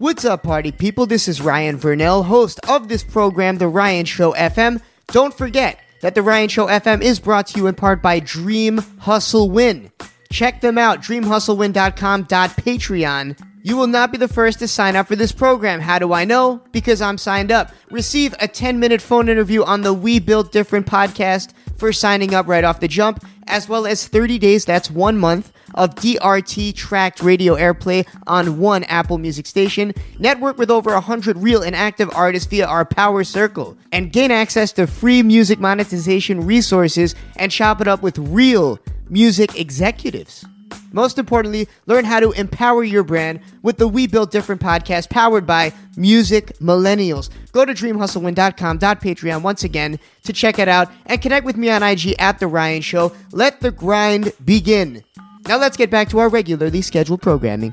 What's up, party people? This is Ryan Vernell, host of this program, The Ryan Show FM. Don't forget that The Ryan Show FM is brought to you in part by Dream Hustle Win. Check them out, dreamhustlewin.com.patreon. You will not be the first to sign up for this program. How do I know? Because I'm signed up. Receive a 10 minute phone interview on the We Built Different podcast for signing up right off the jump, as well as 30 days, that's one month, of DRT tracked radio airplay on one Apple Music station, network with over 100 real and active artists via our Power Circle, and gain access to free music monetization resources and shop it up with real music executives. Most importantly, learn how to empower your brand with the We Built Different podcast powered by Music Millennials. Go to dreamhustlewin.com.patreon once again to check it out and connect with me on IG at The Ryan Show. Let the grind begin. Now let's get back to our regularly scheduled programming.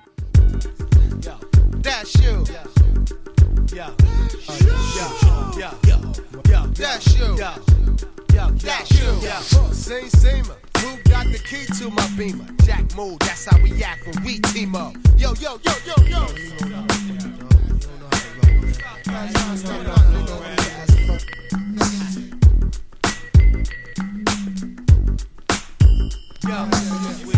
That's you. That's you. That's you. Same, same. Who got the key to my beamer? Jack that's how we act when we team up. Yo, yo, yo, yo, yo. Yo, yo, yo, yo,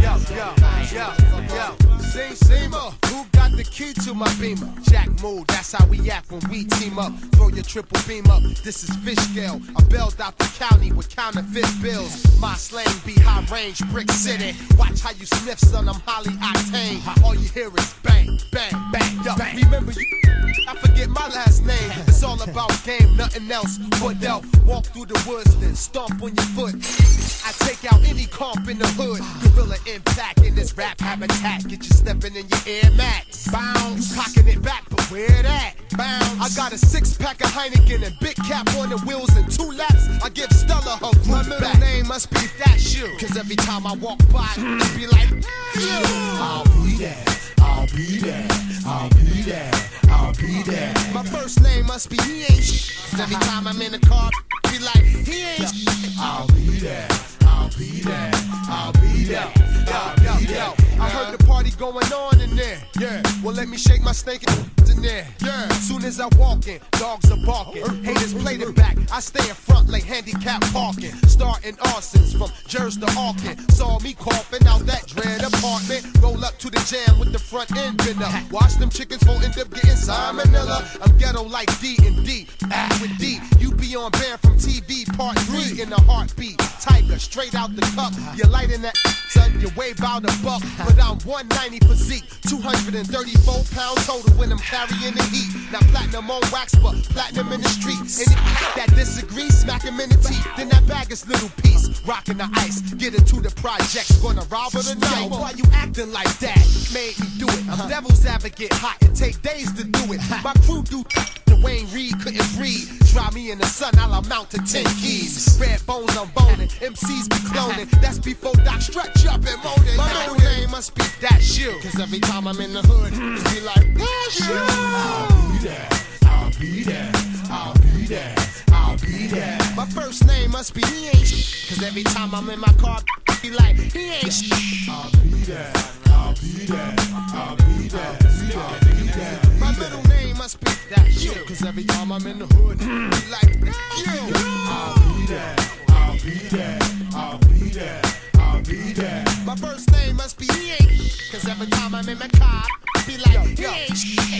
yo. yo, yo, yo. Sing, Seamer, who got the key to my beamer? Jack Mood, that's how we act when we team up. Throw your triple beam up. This is fish scale. I bailed out the county with counterfeit bills. My slang be high range, brick city. Watch how you sniff, son. I'm highly octane. All you hear is bang, bang, bang. Yo, remember you. I forget my last name. It's all about game, nothing else but delf. Walk through the woods, then stomp on your foot. I take out any comp in the hood. Gorilla impact in this rap habitat. Get you stepping in your Air Max. Bounce, you cocking it back, but where that? Bounce. I got a six pack of Heineken and big cap on the wheels and two laps. I give Stella her My middle back. name must be that shoe. Cause every time I walk by, it be like, I'll be there. I'll be there. I'll be there. I'll be there. My first name must be he ain't sh- Cause every time I'm in the car, be like, he ain't sh- I'll be there. I'll be there. I'll be there. I'll be there. I heard the party going on in there. Yeah. Well, let me shake my snake in there. Yeah. Soon as I walk in, dogs are barking. Haters play the back. I stay in front like handicap parking. Starting arsons from Jersey to Auckland. Saw me coughing out that dread apartment. Roll up to the jam with the front end been up. Watch them chickens for end up getting salmonella. I'm ghetto like D and D. Ah, with D. You be on band from TV part three in the heartbeat. Tiger straight out the cup. You're lighting that son. You weigh about a buck, but I'm 190 physique, 234 pounds total when I'm carrying the heat. Now platinum on wax, but platinum in the streets. Any that disagree, smack him in the teeth. Then that bag is little piece, rocking the ice. Get into the projects, gonna rob her tonight. Why you acting like that? Made me do it. I'm devil's advocate, hot. It take days to do it. My crew do Wayne Reed couldn't breathe. Try me in the sun, I'll amount to 10 keys. Red bones, I'm boning. MCs be cloning. That's before Doc stretch up and moaning. My middle name must be that shoe. Cause every time I'm in the hood, it be like, that shoe. I'll be there. I'll be there. I'll be there. I'll be there. My first name must be he ain't sh- Cause every time I'm in my car, be like, he ain't sh- I'll be there. I'll be there. Cause every time I'm in the hood, be like, you. I'll be there. I'll be there. I'll be there. I'll be there. My first name must be Cause every time I'm in my car, be like, he ain't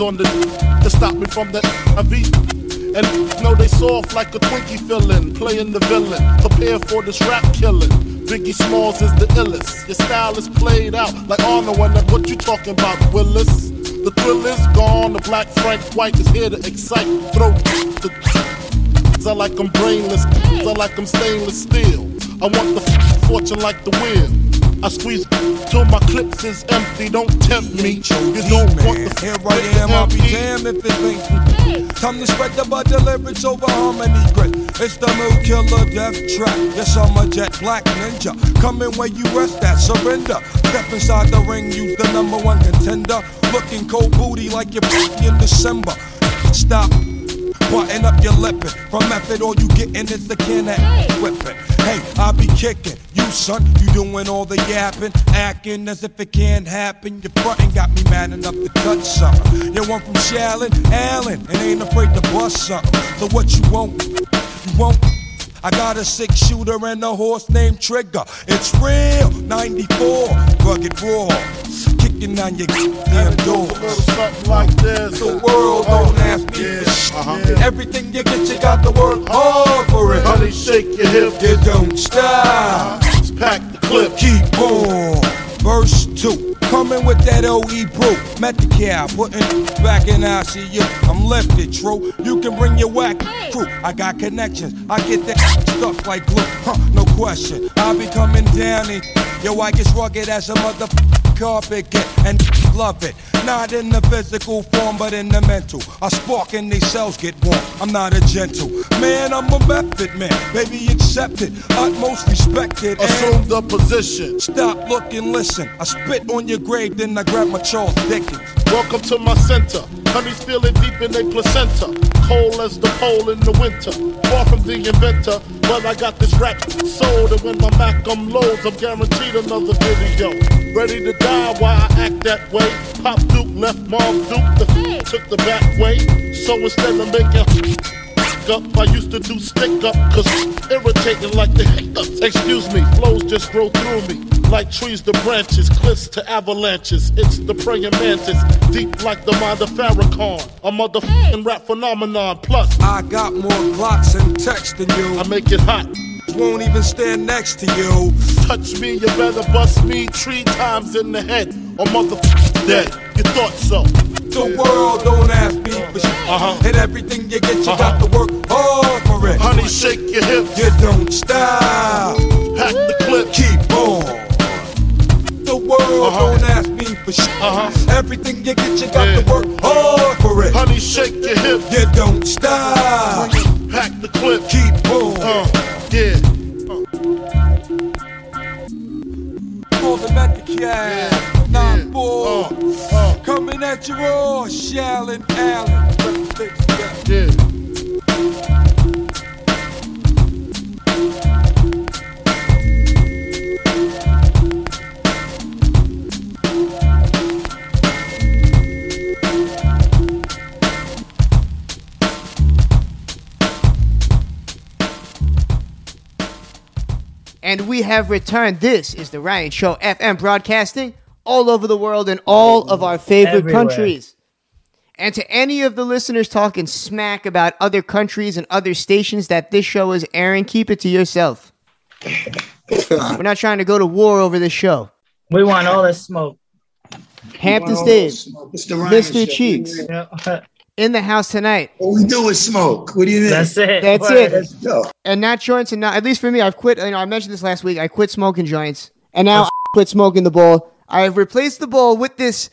on the to stop me from the IV. And know they soft like a Twinkie filling, playing the villain. Prepare for this rap killing. Biggie Smalls is the illest. Your style is played out like Arnold and that what you talking about, Willis? The thrill is gone. The black Frank White is here to excite. Throw the I like I'm brainless. I like I'm stainless steel. I want the fortune like the wind. I squeeze till my clips is empty. Don't tempt me. You don't want the Here I am, I'll be damned if it ain't. Time to spread the bud lyrics over harmony grit. It's the new killer death trap. Yes, I'm a jet black ninja. Coming where you rest at, surrender. Step inside the ring, use the number one contender. Looking cold booty like you're in December. Stop. Button up your lippin'. From method, all you gettin' is the can of whippin'. Hey, I be kickin'. You son, you doin' all the yapping, actin' as if it can't happen. Your frontin' got me mad enough to touch something. You want from Shaolin, Allen, and ain't afraid to bust something. So what you want? You won't. I got a six shooter and a horse named Trigger. It's real, 94, rugged raw, kicking on your damn something like this. The world don't ask me Yeah, for shit. uh-huh. Everything you get, you got to work hard for it. Honey, shake your hip. You don't stop. Pack the clip. Keep on. Verse 2. Coming with that OE brew. Met the cow, putting back in ICU. I'm lifted, true. You can bring your whack crew. I got connections. I get that stuff like glue. Huh, no question. I'll be coming down and yo, I get rugged as a mother carpet get and love it. Not in the physical form, but in the mental. I spark and these cells get warm. I'm not a gentle man, I'm a method man. Baby, accept it. Utmost respected. Assume the position. Stop, look, and listen. I spit on your grave, then I grab my Charles Dickens. Welcome to my center. Honey's feeling deep in their placenta. Cold as the pole in the winter. Far from the inventor, but I got this rap sold. And when my Mac um loads, I'm guaranteed another video. Ready to die while I act that way. Pop Duke left Mom Duke, the f- took the back way. So instead of making up, I used to do stick up, cause irritating like the hiccups. Excuse me, flows just grow through me. Like trees to branches, cliffs to avalanches. It's the praying mantis, deep like the mind of Farrakhan. A motherfucking rap phenomenon. Plus, I got more Glocks and text than you. I make it hot. Won't even stand next to you. Touch me, you better bust me three times in the head, or motherfucking dead. You thought so. The world don't ask me for shit. Uh-huh. And everything you get, you Uh-huh. got to work hard for it. Honey, shake your hips, You don't stop. pack the clip. Keep on. The world Uh-huh. don't ask me for shit. Uh-huh. Everything you get, you got Yeah. to work hard for it. Honey, shake your hips, You don't stop. pack the clip. Keep Medicaid. Yeah. Nine four. Uh, uh. Coming at you all, Shaolin Allen. Yeah. We have returned. This is the Ryan Show FM broadcasting all over the world in all of our favorite Everywhere. countries. And to any of the listeners talking smack about other countries and other stations that this show is airing, keep it to yourself. We're not trying to go to war over this show. We want all the smoke. Hampton Well, Stays smoke. It's the Ryan Mr. Show. Cheeks. Yeah. in the house tonight. All we do is smoke. What do you think? That's it. That's Word. it. Let's. And not joints, and not at least for me, I've quit. You know, I mentioned this last week. I quit smoking joints, and now I quit smoking the bowl. I have replaced the bowl with this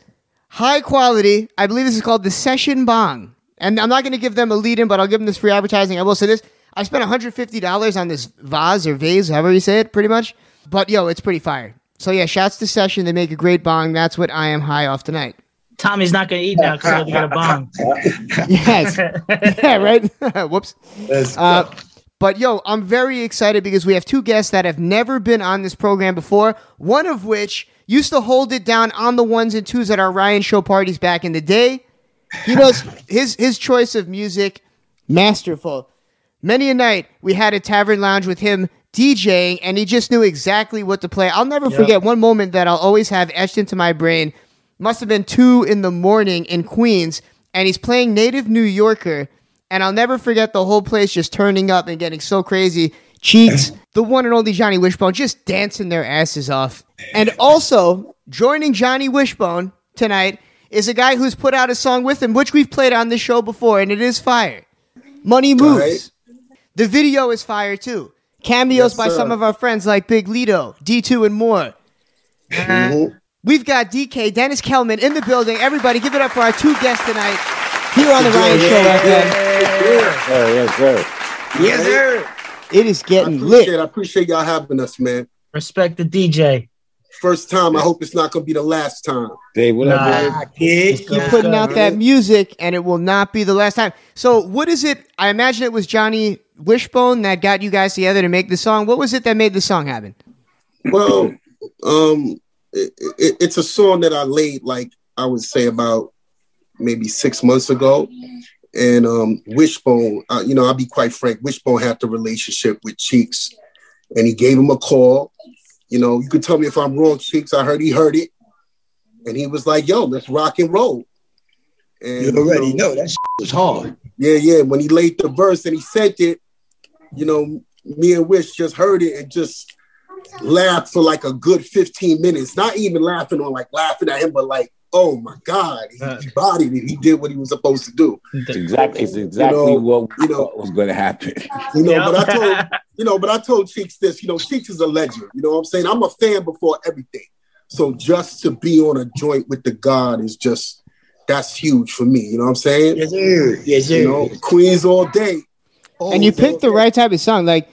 high quality. I believe this is called the Session Bong. And I'm not going to give them a lead in, but I'll give them this free advertising. I will say this: I spent 150 dollars on this vase or vase, however you say it, pretty much. But yo, it's pretty fire. So yeah, shouts to Session. They make a great bong. That's what I am high off tonight. Tommy's not gonna eat now because he had to get a bomb. Yes. yeah. Right. Whoops. Uh, but yo, I'm very excited because we have two guests that have never been on this program before. One of which used to hold it down on the ones and twos at our Ryan Show parties back in the day. He knows his his choice of music, masterful. Many a night we had a tavern lounge with him DJing, and he just knew exactly what to play. I'll never forget one moment that I'll always have etched into my brain. Must have been two in the morning in Queens, and he's playing Native New Yorker, and I'll never forget the whole place just turning up and getting so crazy. Cheeks, the one and only Johnny Wishbone, just dancing their asses off. And also joining Johnny Wishbone tonight is a guy who's put out a song with him, which we've played on this show before, and it is fire. Money moves. right. The video is fire too. Cameos Yes, by sir. some of our friends like Big Lito, D2, and more. Mhm. We've got DK, Dennis Kellman in the building. Everybody, give it up for our two guests tonight here on the Ryan Show FM. yes, sir. Yes, sir. It is getting appreciate, lit. I appreciate y'all having us, man. Respect the DJ. First time. I hope it's not gonna be the last time. Dave, what up, Nah. Dave? Ah, kid. Keep putting out that music, and it will not be the last time. So, what is it? I imagine it was Johnny Wishbone that got you guys together to make the song. What was it that made the song happen? Well, um, it, it, it's a song that I laid like I would say about maybe six months ago, and um, Wishbone. Uh, you know, I'll be quite frank. Wishbone had the relationship with Cheeks, and he gave him a call. You know, you could tell me if I'm wrong, Cheeks. I heard he heard it, and he was like, "Yo, let's rock and roll." And You already know that shit was hard. yeah, yeah. When he laid the verse and he sent it, you know, me and Wish just heard it and just laughed for like a good 15 minutes. Not even laughing or like laughing at him, but like, oh my God, he, he uh. bodied it. He did what he was supposed to do. It's exactly, it's exactly know, what you know- thought was going to happen. You know, Yeah. but I told you know, but I told Cheeks this, you know, Cheeks is a legend. You know what I'm saying? I'm a fan before everything. So just to be on a joint with the God is just that's huge for me. You know what I'm saying? Yes, sir. Yes, sir. You know, Queens all day. and you picked the day. right type of song. Like,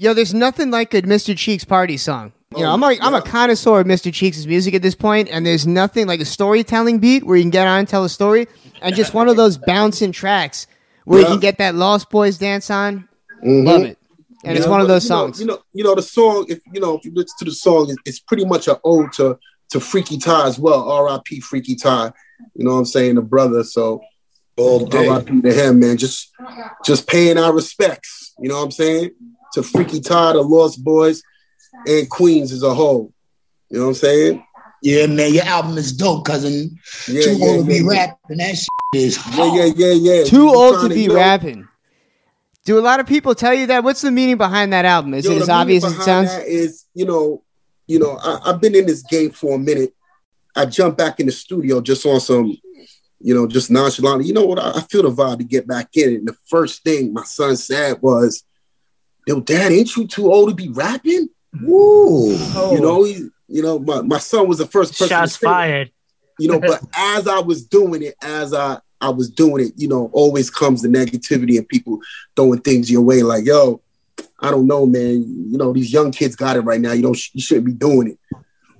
yo, there's nothing like a Mr. Cheeks party song. You know, Oh, I'm a, I'm a connoisseur of Mr. Cheeks' music at this point, and there's nothing like a storytelling beat where you can get on and tell a story, and just one of those bouncing tracks where you can get that Lost Boys dance on. Mhm. Love it. And it's one of those you know- songs. You know, you know, the song. If you know, if you listen to the song, it's, it's pretty much an ode to to Freaky Tah as well. R.I.P. Freaky Tah. You know what I'm saying, the brother. So all day. R.I.P. to him, man. Just just paying our respects. You know what I'm saying to Freaky Tah, the Lost Boys, and Queens as a whole. You know what I'm saying? Yeah, man, your album is dope, cousin. Yeah, Too yeah, old to yeah, be yeah. rapping. That shit is hard. yeah, yeah, yeah. Too You old trying to be you know, rapping. Do a lot of people tell you that? What's the meaning behind that album? Is Yo, it as obvious as it behind sounds? that Is you know, you know, I, I've been in this game for a minute. I jumped back in the studio just on some, you know, just nonchalant. You know what? I, I feel the vibe to get back in it. And the first thing my son said was, "Yo, Dad, ain't you too old to be rapping?" Mm-hmm. Woo. Oh, You know, he, you know, my, my son was the first person. shots to say it. fired. You know, but as I was doing it, as I I was doing it, you know, always comes the negativity and people throwing things your way, like, "Yo, I don't know, man. You know, these young kids got it right now. You don't, you shouldn't be doing it."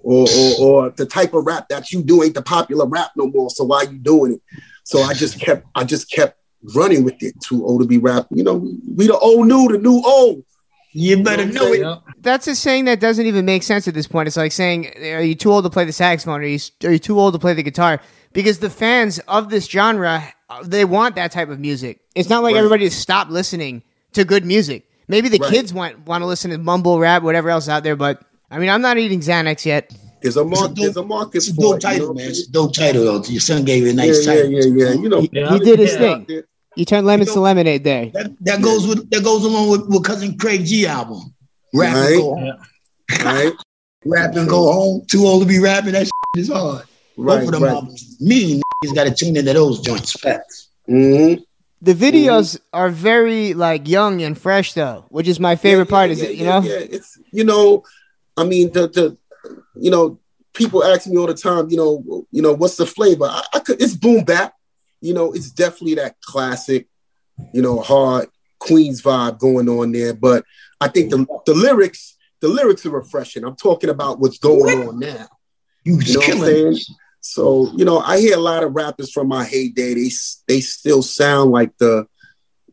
Or, or, or the type of rap that you do ain't the popular rap no more. So why you doing it? So I just kept, I just kept running with it. Too old to be rap. You know, we the old new, the new old. You better You know know it. That's a saying that doesn't even make sense at this point. It's like saying, "Are you too old to play the saxophone? Are you are you too old to play the guitar?" Because the fans of this genre, uh, they want that type of music. It's not like Right. everybody has stopped listening to good music. Maybe the Right. kids want want to listen to mumble rap, whatever else out there. But I mean, I'm not eating Xanax yet. There's a market. dope- There's a market It's a for dope it. you title, know? man. It's a dope title, though. Your son gave you a nice yeah, title. yeah, yeah. yeah. You know, Yeah. He did his thing. You turned lemons to lemonade there. That, that goes with that goes along with, with cousin Craig G album. Rap Right. and go home. right, Rap and go home. Too old to be rapping. That shit is hard. right, Both of them right. albums. Me niggas got to tune into those joints. Facts. hmm The videos are very like young and fresh though, which is my favorite Yeah, part. is yeah, it, you yeah, know? yeah. It's you know, I mean the the you know people ask me all the time. You know, you know what's the flavor? I, I could. It's boom bap. You know, it's definitely that classic. You know, hard Queens vibe going on there. But I think the the lyrics the lyrics are refreshing. I'm talking about what's going on now. You You know what I'm saying? So you know, I hear a lot of rappers from my heyday. They they still sound like the,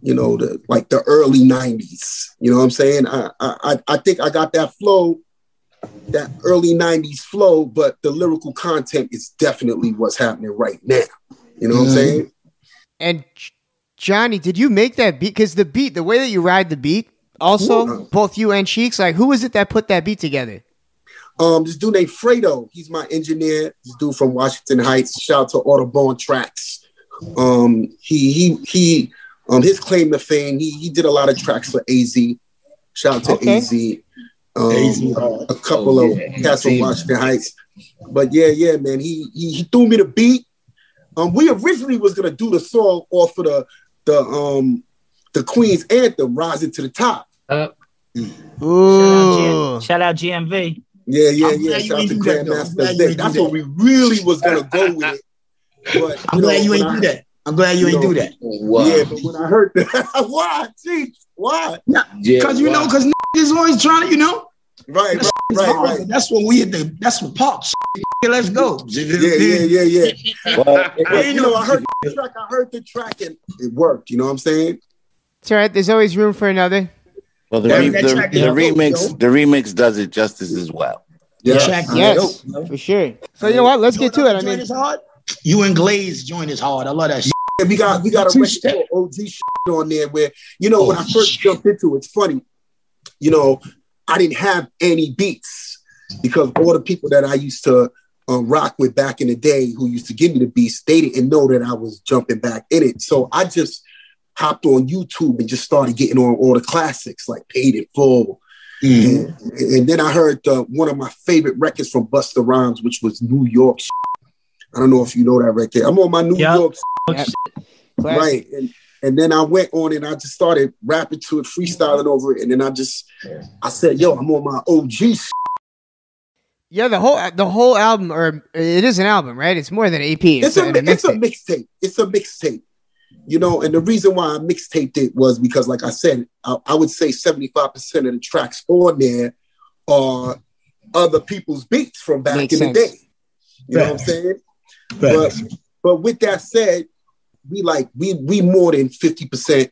you know, the like the early '90s. You know what I'm saying? I I I think I got that flow, that early '90s flow, but the lyrical content is definitely what's happening right now. You know what I'm Mhm. saying? And Johnny, did you make that beat? Because the beat, the way that you ride the beat, also Ooh. both you and Cheeks, like who was it that put that beat together? Um, this dude named Fredo, he's my engineer. This dude from Washington Heights. Shout out to Autobahn Tracks. Um, he he he um his claim to fame, he he did a lot of tracks for AZ. Shout out to Okay. AZ. Um, a, uh, a couple oh, of yeah, cats from Washington Heights. But yeah, yeah, man. He he, he threw me the beat. Um, we originally was gonna do the song off of the the um the Queen's anthem, Rising to the Top. Uh, Ooh. Shout out GMV. Yeah, yeah, I'm yeah. Shout out to do that, Grandmaster glad Vic. That's that. what we really was gonna go with it. But I'm glad know, you ain't I- do that. I'm glad you you ain't know, do that. Wow. Yeah, but when I heard that, why? Jeez, why? Yeah, Because you know, because is always trying to, you know, Right, right, right, right. that's what we at the that's what pop. Let's go. Yeah, yeah, yeah, yeah. Well, But, you know, I heard the track. I heard the track, and it worked. You know what I'm saying? It's all right. There's always room for another. well, the, re- that the, the is dope, remix, the remix does it justice as well. Yeah. Track Yes, dope. for sure. So you know what? Let's get to it. I mean, hard. You and Glaze joint is hard. I love that shit. And we got we got a Two record step. OG shit on there where you know when I Oh, first shit. jumped into it, it's funny. You know, I didn't have any beats because all the people that I used to um, rock with back in the day who used to give me the beats, they didn't know that I was jumping back in it. So I just hopped on YouTube and just started getting on all the classics like Paid in Full. Mhm. And, and then I heard uh, one of my favorite records from Busta Rhymes, which was New York. shit. I don't know if you know that record. I'm on my New Yup. York classic. right and and then i went on and i just started rapping to it freestyling over it and then i just i said yo i'm on my og shit. Yeah, the whole the whole album, or it is an album, right? It's more than an EP. it's, a, an it's a mixtape. mixtape it's a mixtape you know and the reason why i mixtaped it was because like i said i, I would say 75% of the tracks on there are other people's beats from back Makes in sense. the day you know what i'm saying but but with that said, we like we we more than fifty percent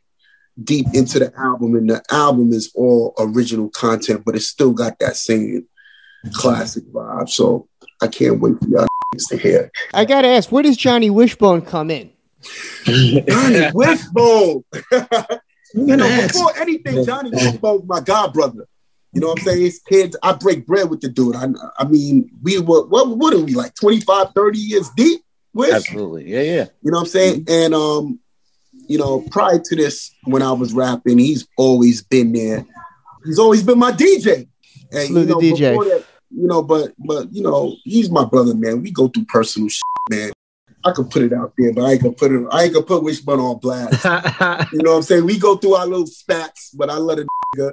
deep into the album, and the album is all original content, but it's still got that same classic vibe. So I can't wait for y'all to hear. I gotta ask, where does Johnny Wishbone come in? Johnny Wishbone. You you know, ask. before anything, Johnny wishbone my god brother. You know what I'm saying? His kids, I break bread with the dude. I, I mean, we were what what are we like 25, 30 years deep? Wish? Absolutely. Yeah, yeah. You know what I'm saying? And um, you know, prior to this, when I was rapping, he's always been there. He's always been my DJ. And Salute you know, DJ. that, you know, but but you know, he's my brother, man. We go through personal shit, man. I could put it out there, but I ain't gonna put it. I ain't gonna put Wishbone on blast. you know what I'm saying? We go through our little spats, but I let a nigga.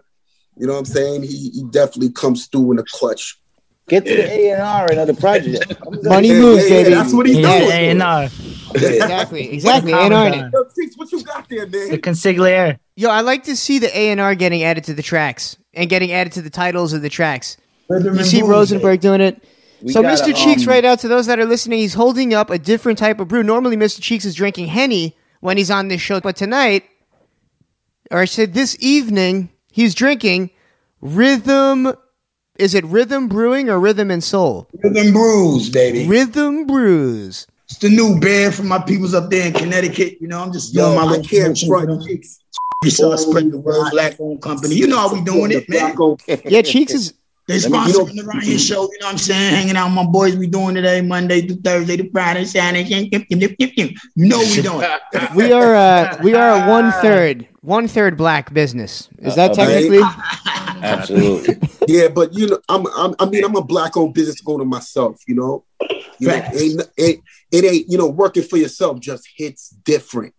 You know what I'm saying? He he definitely comes through in the clutch. Get to the A and R and other project. Money moves, yeah, yeah, baby. that's what he's Yeah, doing. A and R. Exactly, exactly. Common And aren't it? Dime. Yo, Cheeks, what you got there, man? The man? consigliere. Yo, I like to see the A and R getting added to the tracks and getting added to the titles of the tracks. You see Rosenberg doing it. We so gotta, Mr. Cheeks, um, right out to those that are listening, he's holding up a different type of brew. Normally, Mr. Cheeks is drinking Henny when he's on this show, but tonight, or I said this evening, he's drinking Rhythm. Is it Rhythm Brewing or Rhythm and Soul? Rhythm brews, baby. Rhythm Brews. It's the new band from my peoples up there in Connecticut. You know, I'm just doing Yo, my little can't promotion front. Cheeks. We saw spread the word, black owned company. You know how we doing it, man. Yeah, Cheeks is. They Let me- you sponsoring the Ryan show. You know what I'm saying? Hanging out with my boys. We doing today, Monday through Thursday to Friday, Saturday. You know we doing. We are. Uh, we are a one third, one third black business. Is that Uh, technically? Absolutely. Yeah, but you know, I'm, I'm I mean, I'm a black owned business owner myself. You know, you know, Facts. ain't, it, it ain't you know working for yourself just hits different.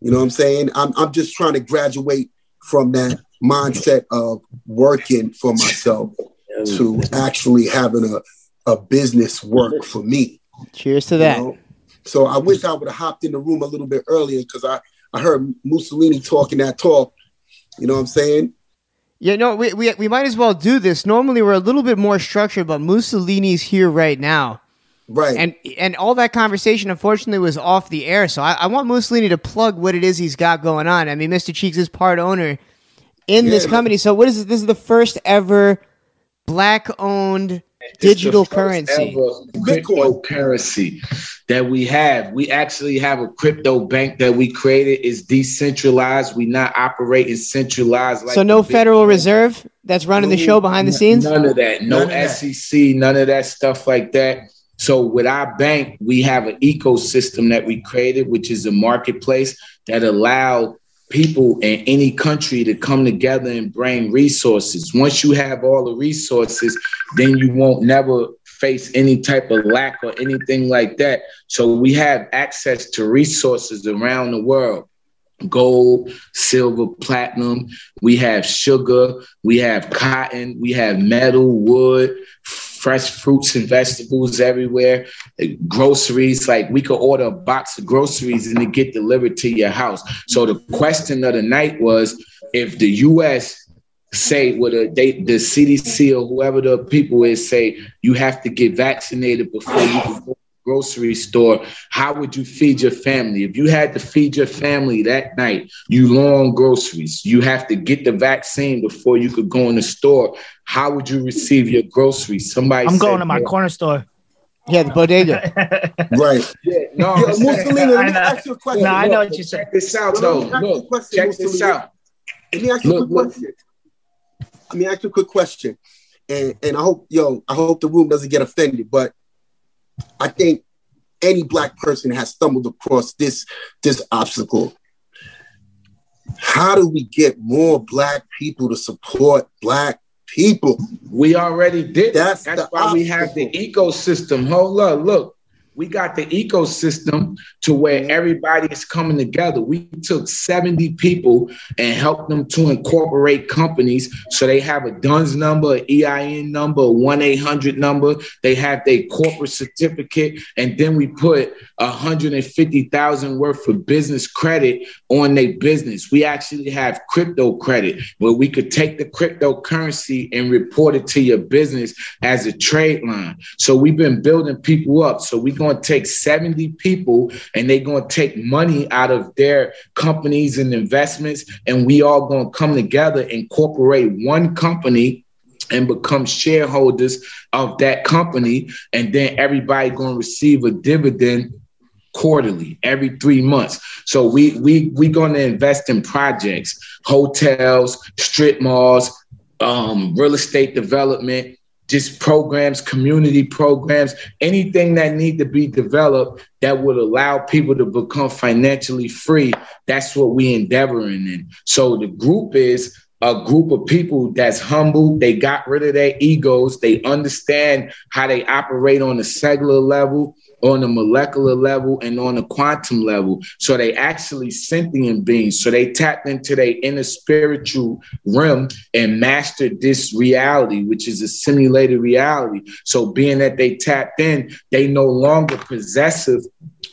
You know what I'm saying? I'm I'm just trying to graduate from that mindset of working for myself to actually having a a business work for me. Cheers to you that. know? So I wish I would have hopped in the room a little bit earlier because I I heard Mussolini talking that talk. You know what I'm saying? Yeah, no, we, we we might as well do this. Normally, we're a little bit more structured, but Mussolini's here right now, Right. and and all that conversation, unfortunately, was off the air. So I, I want Mussolini to plug what it is he's got going on. I mean, Mr. Cheeks is part owner in this company. So what is this? This is the first ever black-owned digital It's the currency. cryptocurrency that we have. We actually have a crypto bank that we created. It's decentralized. We not operating centralized. Like so no Federal banks. Reserve that's running the show behind the scenes. None of that. No None of that. SEC, none of that stuff like that. So with our bank, we have an ecosystem that we created, which is a marketplace that allow people in any country to come together and bring resources. Once you have all the resources, then you won't never face any type of lack or anything like that. So we have access to resources around the world. gold, silver, platinum. We have sugar. We have cotton. We have metal, wood, fresh fruits and vegetables everywhere. Groceries, like we could order a box of groceries and it get delivered to your house. So the question of the night was if the U.S. say what a they, the CDC or whoever the people is say you have to get vaccinated before you can go grocery store. How would you feed your family? If you had to feed your family that night, you long groceries. You have to get the vaccine before you could go in the store. How would you receive your groceries? Somebody I'm going to my "Yeah, corner store. Yeah, the bodega. Right. Yeah, no, Yo, I'm Mussolini, let me know. ask you a question. No, I Look, know look, what you said. Check this out, though. me ask you a Look, question, check this Mussolini. out. Let me ask you a Look, quick look. question. Let me ask you a quick question. And and I hope, yo, I hope the room doesn't get offended, but I think any black person has stumbled across this this obstacle. How do we get more black people to support black people? We already did. That's That's, why we have the ecosystem. Hold up, look. We got the ecosystem to where everybody is coming together. We took 70 people and helped them to incorporate companies so they have a DUNS number, an EIN number, 1 800 number. They have their corporate certificate. And then we put 150,000 worth of business credit on their business. We actually have crypto credit where we could take the cryptocurrency and report it to your business as a trade line. So we've been building people up. So we're going to take 70 people and they're going to take money out of their companies and investments. And we all going to come together, incorporate one company and become shareholders of that company. And then everybody going to receive a dividend quarterly every three months so we we we going to invest in projects hotels strip malls um, real estate development just programs community programs anything that need to be developed that would allow people to become financially free that's what we endeavoring in so the group is a group of people that's humble. They got rid of their egos. They understand how they operate on a cellular level, on a molecular level, and on a quantum level. So they actually sentient beings. So they tapped into their inner spiritual realm and mastered this reality, which is a simulated reality. So being that they tapped in, they no longer possessive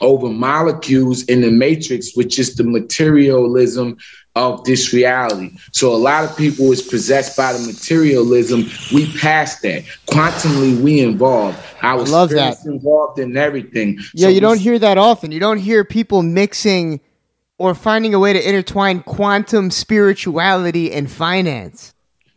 over molecules in the matrix, which is the materialism of this reality. So a lot of people is possessed by the materialism. We passed that. Quantumly, we involved. Our Love that. involved in everything. Yeah, So you don't hear that often. You don't hear people mixing or finding a way to intertwine quantum spirituality and finance.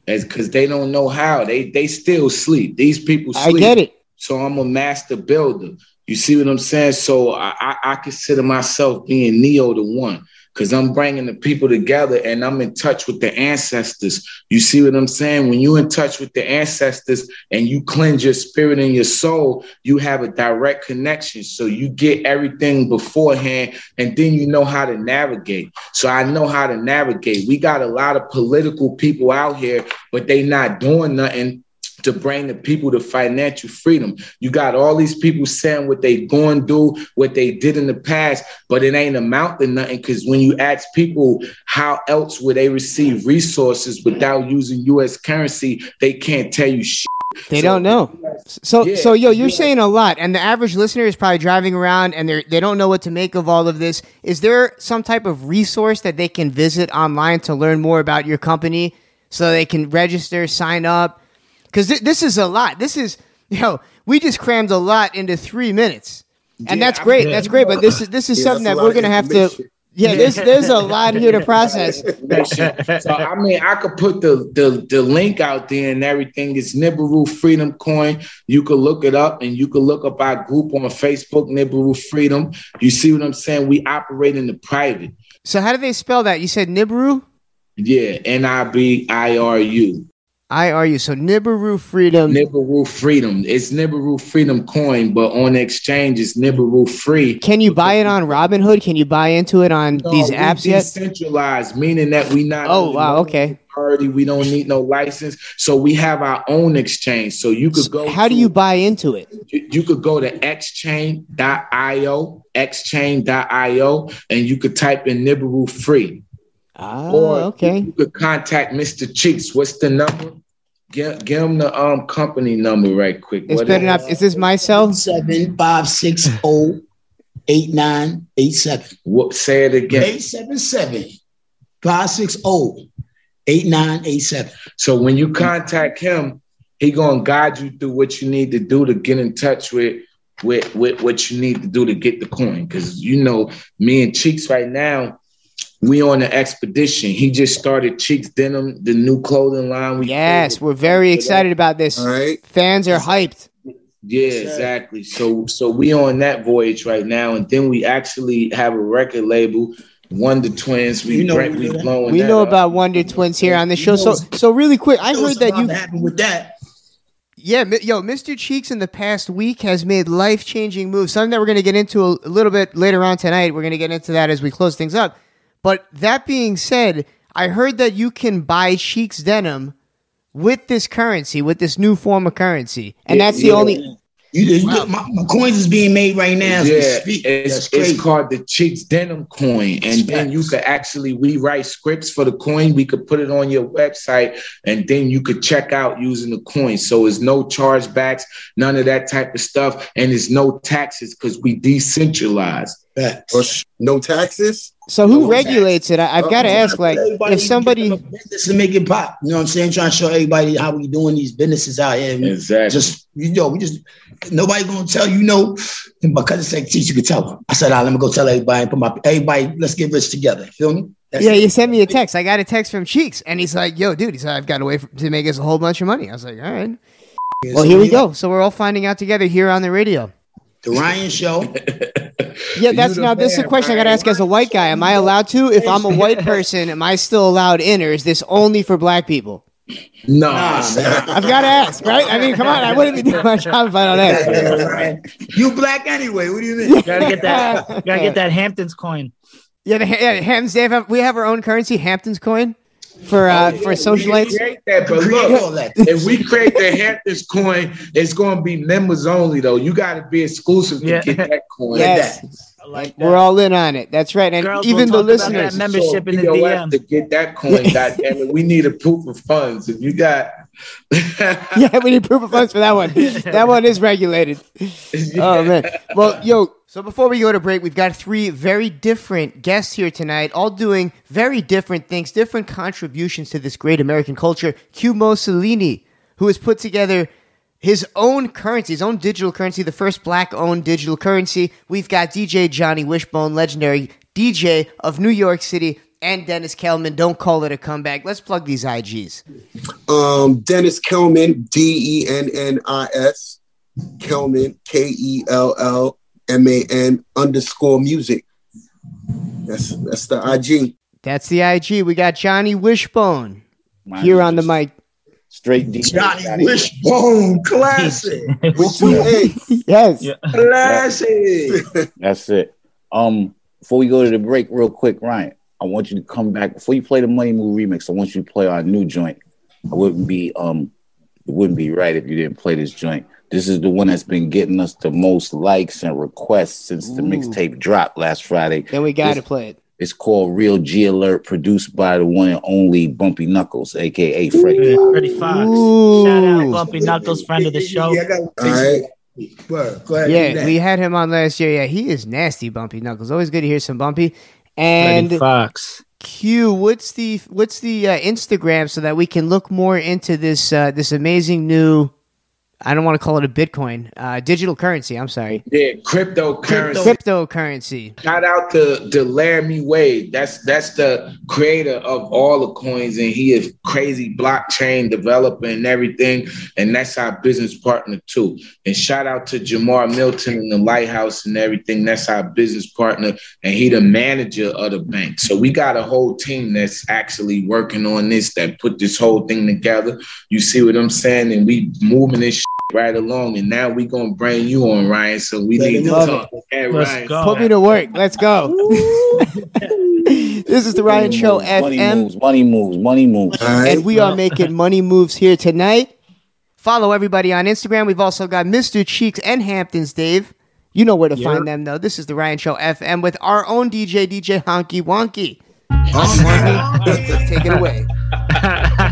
It's because they don't know how. They they still sleep. These people I sleep. get it. So I'm a master builder. You see what I'm saying? So I, I, I consider myself being Neo the one because I'm bringing the people together and I'm in touch with the ancestors. You see what I'm saying? When you're in touch with the ancestors and you cleanse your spirit and your soul, you have a direct connection. So you get everything beforehand and then you know how to navigate. So I know how to navigate. We got a lot of political people out here, but they not doing nothing to bring the people to financial freedom. You got all these people saying what they going to do, what they did in the past, but it ain't amount to nothing because when you ask people how else would they receive resources without using U.S. currency, they can't tell you shit. They So- don't know. So Yeah, so yo, you're yeah. saying a lot, and the average listener is probably driving around and they they don't know what to make of all of this. Is there some type of resource that they can visit online to learn more about your company, so they can register, sign up? Because th- this is a lot. This is you know we just crammed a lot into three minutes, and Yeah, that's great. yeah. that's great. But this is this is Yeah, something that we're gonna have to. Yeah, there's there's a lot here to process. so I mean, I could put the, the the link out there and everything. It's Nibiru Freedom Coin. You could look it up, and you could look up our group on Facebook, Nibiru Freedom. You see what I'm saying? We operate in the private. So how do they spell that? You said Nibiru. Yeah, N I B I R U. IRU. So Nibiru Freedom. Nibiru Freedom. It's Nibiru Freedom coin, but on exchange, it's Nibiru Free. Can you buy it on Robinhood? Can you buy into it on No, these apps yet? Decentralized, meaning that we not. Oh, wow, okay. Authority, we don't need no license, so we have our own exchange. So you could go. How do you buy into it? You, you could go to xchain.io, xchain.io, and you could type in Nibiru Free. Ah, Or okay. you could contact Mr. Cheeks. What's the number? Give, give him the um company number right quick. It's What better is- not. Is this my cell? Seven five six zero eight nine eight seven. What, say it again. Eight seven seven five six zero eight nine eight seven. So when you contact him, he gonna guide you through what you need to do to get in touch with with, with what you need to do to get the coin. Because you know, me and Cheeks right now, we on the expedition. He just started Cheeks Denim, the new clothing line. We Yes, we're very excited about this. All right. Fans are hyped. Yeah, exactly. So so we on that voyage right now, and then we actually have a record label, Wonder Twins. We You know bring- we we blowing. We that know up. about Wonder Twins here on the show. So, so really quick, I heard that you, happened with that. yeah, yo, Mr. Cheeks in the past week has made life changing moves. Something that we're going to get into a, a little bit later on tonight. We're going to get into that as we close things up. But that being said, I heard that you can buy Cheeks denim with this currency, with this new form of currency, and Yeah, that's the yeah. only. You, you- my, my coins is being made right now. as we Yeah, speak. it's, it's called the Cheeks Denim Coin. And then you could actually, we write scripts for the coin. We could put it on your website and then you could check out using the coin. So it's no chargebacks, none of that type of stuff. And it's no taxes because we decentralized. Facts. Or no taxes. So who No regulates it? I, I've got to ask, like, if somebody. give business to make it pop, you know what I'm saying? Trying to show everybody how we doing these businesses out here. Exactly. Just you know, we just nobody gonna tell you no. And because it's like teach, you can tell them. I said, ah, let me go tell everybody and put my everybody. Let's get rich together. Feel me? That's Yeah, it. you sent me a text. I got a text from Cheeks, and he's like, "Yo, dude," he said, "I've got a way for, to make us a whole bunch of money." I was like, "All right." Well, here we go. So we're all finding out together here on the radio. The Ryan Show. Yeah, that's now. This is a man, question I got to ask as a white guy. Am I allowed to? If I'm a white person, am I still allowed in, or is this only for black people? No, Nah. I've got to ask, right? I mean, come on. I wouldn't be doing my job if I don't ask. you black anyway. What do you mean? Gotta get that. Gotta get that Hamptons coin. Yeah, the, yeah, Hamptons. They have. We have our own currency, Hamptons coin, for uh, for socialites. We create that, but look, if we create the Hamptons coin, it's going to be members only, though. You got to be exclusive to Yeah. get that coin. Yes, I like we're all in on it. That's right. And Girls even will the talk about that listeners. membership in the DM. to get that coin. goddamn it, we need a proof of funds. If you got, yeah, we need proof of funds for that one. That one is regulated. Oh man. Well, yo. So before we go to break, we've got three very different guests here tonight, all doing very different things, different contributions to this great American culture. Q Mussolini, who has put together his own currency, his own digital currency, the first black-owned digital currency. We've got DJ Johnny Wishbone, legendary DJ of New York City, and Dennis Kellman. Don't call it a comeback. Let's plug these IGs. Um, Dennis Kellman, D E N N I S, Kellman, K E L L M A N underscore music. That's that's the IG. That's the IG. We got Johnny Wishbone Mine here is on the mic. Straight DJ. Johnny Wishbone, classic, With two A's. Yes. Yeah. classic. That's it. Um, before we go to the break, real quick, Ryan, I want you to come back before you play the Money Move remix. I want you to play our new joint. I wouldn't be um, it wouldn't be right if you didn't play this joint. This is the one that's been getting us the most likes and requests since the Ooh. mixtape dropped last Friday. Then we got to This- play it. It's called Real G Alert, produced by the one and only Bumpy Knuckles, aka Freddie. Foxxx. Freddie Foxxx. Ooh. Shout out Bumpy Knuckles, friend of the show. Yeah, All right. Word. Go ahead. Yeah, we had him on last year. Yeah, he is nasty, Bumpy Knuckles. Always good to hear some Bumpy. Freddie And Foxxx. Q, what's the what's the uh, Instagram so that we can look more into this uh, this amazing new I don't want to call it a Bitcoin, uh, digital currency. I'm sorry, Yeah, cryptocurrency. cryptocurrency. Shout out to, to Laramie Wade. That's that's the creator of all the coins, and he is crazy blockchain developer and everything. And that's our business partner too. And shout out to Jamar Milton and the Lighthouse and everything. That's our business partner, and he the manager of the bank. So we got a whole team that's actually working on this that put this whole thing together. You see what I'm saying? And we moving this right along. And now we gonna bring you on, Ryan. So we need to talk. Okay, Let's Ryan. go. Put me to work. Let's go. this is the Ryan Money Show moves, Money FM, moves, money moves, money moves. All right. and we are making money moves here tonight. Follow everybody on Instagram. We've also got Mr. Cheeks and Hamptons Dave. You know where to Yeah. find them, though. This is the Ryan Show FM with our own DJ, DJ Honky Wonky. Oh, Take it away.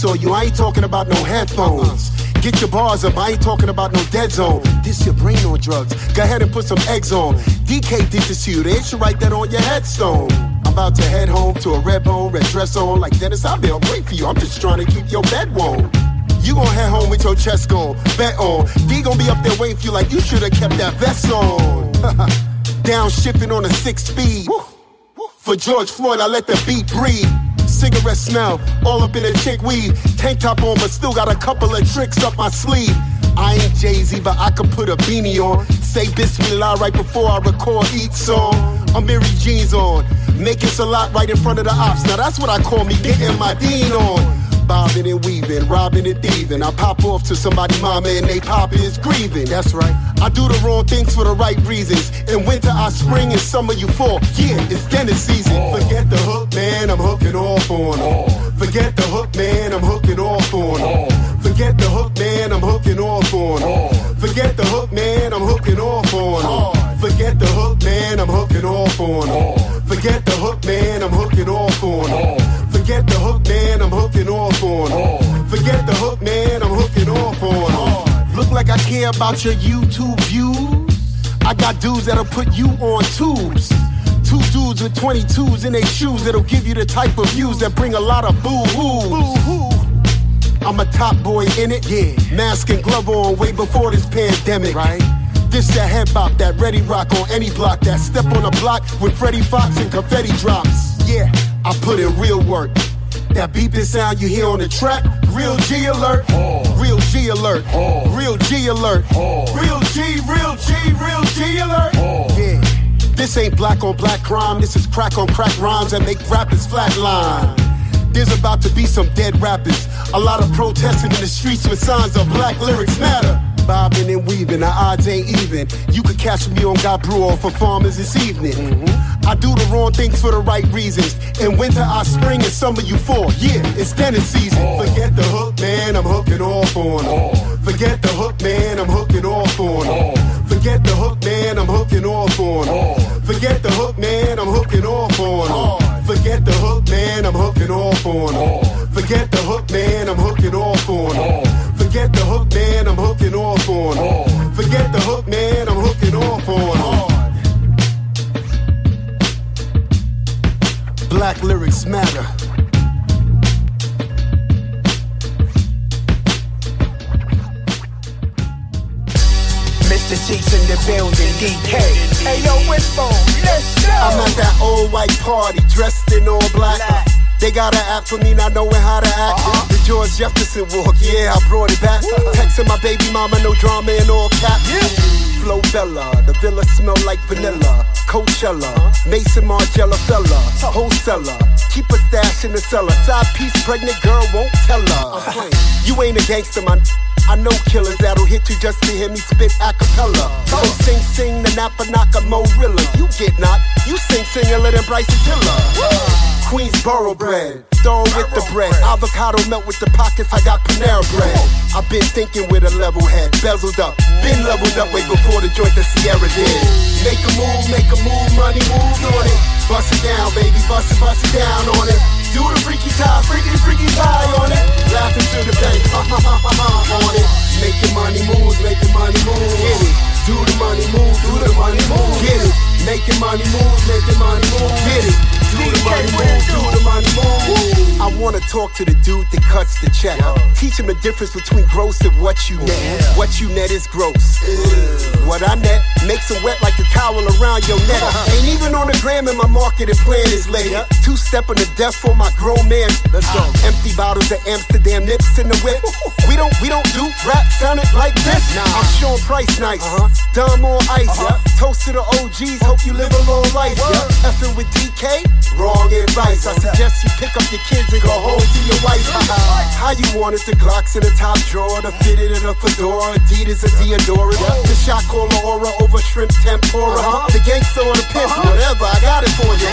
put the beats on you. I ain't talking about no headphones. Get your bars up. I ain't talking about no dead zone. This your brain on drugs. Go ahead and put some eggs on. DK did this to you. They should write that on your headstone. I'm about to head home to a red bone, red dress on. Like Dennis, I'll be wait for you. I'm just trying to keep your bed warm. You gon' head home with your chest gone, bet on. D gon' be up there waiting for you like you should've kept that vest on. Downshifting on a six speed. For George Floyd, I let the beat breathe. Cigarette smell, all up in a chick weed. Tank top on, but still got a couple of tricks up my sleeve. I ain't Jay Z, but I could put a beanie on. Say Bismillah right before I record each song. I'm Mary jeans on, making salat right in front of the ops. Now that's what I call me getting my dean on. Bobbing and weaving, robbing and thieving. I pop off to somebody mama and they papa is grieving. That's right. I do the wrong things for the right reasons. In winter I spring and summer you fall. Yeah, it's Dennis season. Forget the hook, man, I'm hooking off on on 'em. Forget the hook, man, I'm hooking off on on 'em. Forget the hook, man, I'm hooking off on on 'em. Forget the hook, man, I'm hooking off on on 'em. Forget the hook, man, I'm hooking off on 'em. Oh. Forget the hook, man, I'm hooking off on 'em. Forget the hook, man, I'm hooking off on. 'em. Oh. Forget the hook, man, I'm hooking off on. 'em. Look like I care about your YouTube views. I got dudes that'll put you on tubes. Two dudes with 22s in their shoes that'll give you the type of views that bring a lot of boo hoos. I'm a top boy in it, yeah. Mask and glove on way before this pandemic, right? This that head bop, that ready rock on any block, that step on a block with Freddie Foxxx and confetti drops. Yeah, I put in real work. That beeping sound you hear on the track, real G alert, real G alert, real G alert, real G, real G, real G alert. Yeah, this ain't black on black crime, this is crack on crack rhymes that make rappers flatline. There's about to be some dead rappers. A lot of protesting in the streets with signs of black lyrics matter. Bobbing and weaving, the odds ain't even. You could catch me on God Brewer for farmers this evening. I do the wrong things for the right reasons. In winter, I spring and summer you fall. Yeah, it's Dennis season. Oh. Forget the hook, man, I'm hooking off on 'em. Oh. Forget the hook, man, I'm hooking off on 'em. Oh. Forget the hook, man, I'm hooking off on 'em. Forget the hook, man, I'm hooking off on 'em. Forget the hook, man, I'm hooking off on 'em. Forget the hook, man, I'm hooking off on 'em. Forget the hook, man, I'm hooking off on 'em. Forget the hook, man, I'm hooking off on 'em. Black lyrics matter. Mr. Cheeks in the building, DK. Hey yo, Wishbone, let's go. I'm at that old white party, dressed in all black. They got an app for me not knowing how to act. Uh-huh. The George Jefferson walk, yeah, I brought it back. Texting my baby mama, no drama in all caps. Flo Bella, the villa smell like vanilla. Coachella, Maison Margiela fella, wholesaler. Keep a stash in the cellar. Side piece pregnant girl won't tell her. You ain't a gangster, man. I know killers that'll hit you just to hear me spit a cappella. Sing, sing, the Napa Naka Morilla. You get knocked, you sing, sing, than Bryson Tiller. Queensboro bread. Throw with the bread. Avocado melt with the pockets. I got Panera bread. I've been thinking with a level head. Bezeled up. Been leveled up way before the joint that Sierra did. Make a move, make a move, money move on it. Bust it down, baby. Bust it, bust it down on it. Do the Freaky Tah, freaky, Freaky Tah on it. Laughing to the bank, ha ha ha ha ha on it. Making money moves, making money moves. Get it. Do the money move, do the money move. Get it. Making money moves, making money moves. Get it. Do the money move, do the money move. I wanna talk to the dude that cuts the check. Teach him the difference between gross and what you net. What you net is gross. What I net makes it wet like a towel around your neck. Ain't even on the gram and my market marketing plan is laid. Two step on the death for my grown man. Let's go. Empty bottles of Amsterdam nips in the whip. We don't we don't do rap sounding like this. I'm Sean Price nice. Uh-huh. Dumb on ice. yeah Toast to the OGs. Hope you live a long life. Yeah. Effing with DK. Wrong advice. I suggest you pick up your kids and go home to your wife. How you want it? The Glocks in the top drawer, the fitted in a fedora, Adidas and Diadora, the shot caller aura over shrimp tempura, uh-huh. the gangster or the pimp, whatever. I got it for you.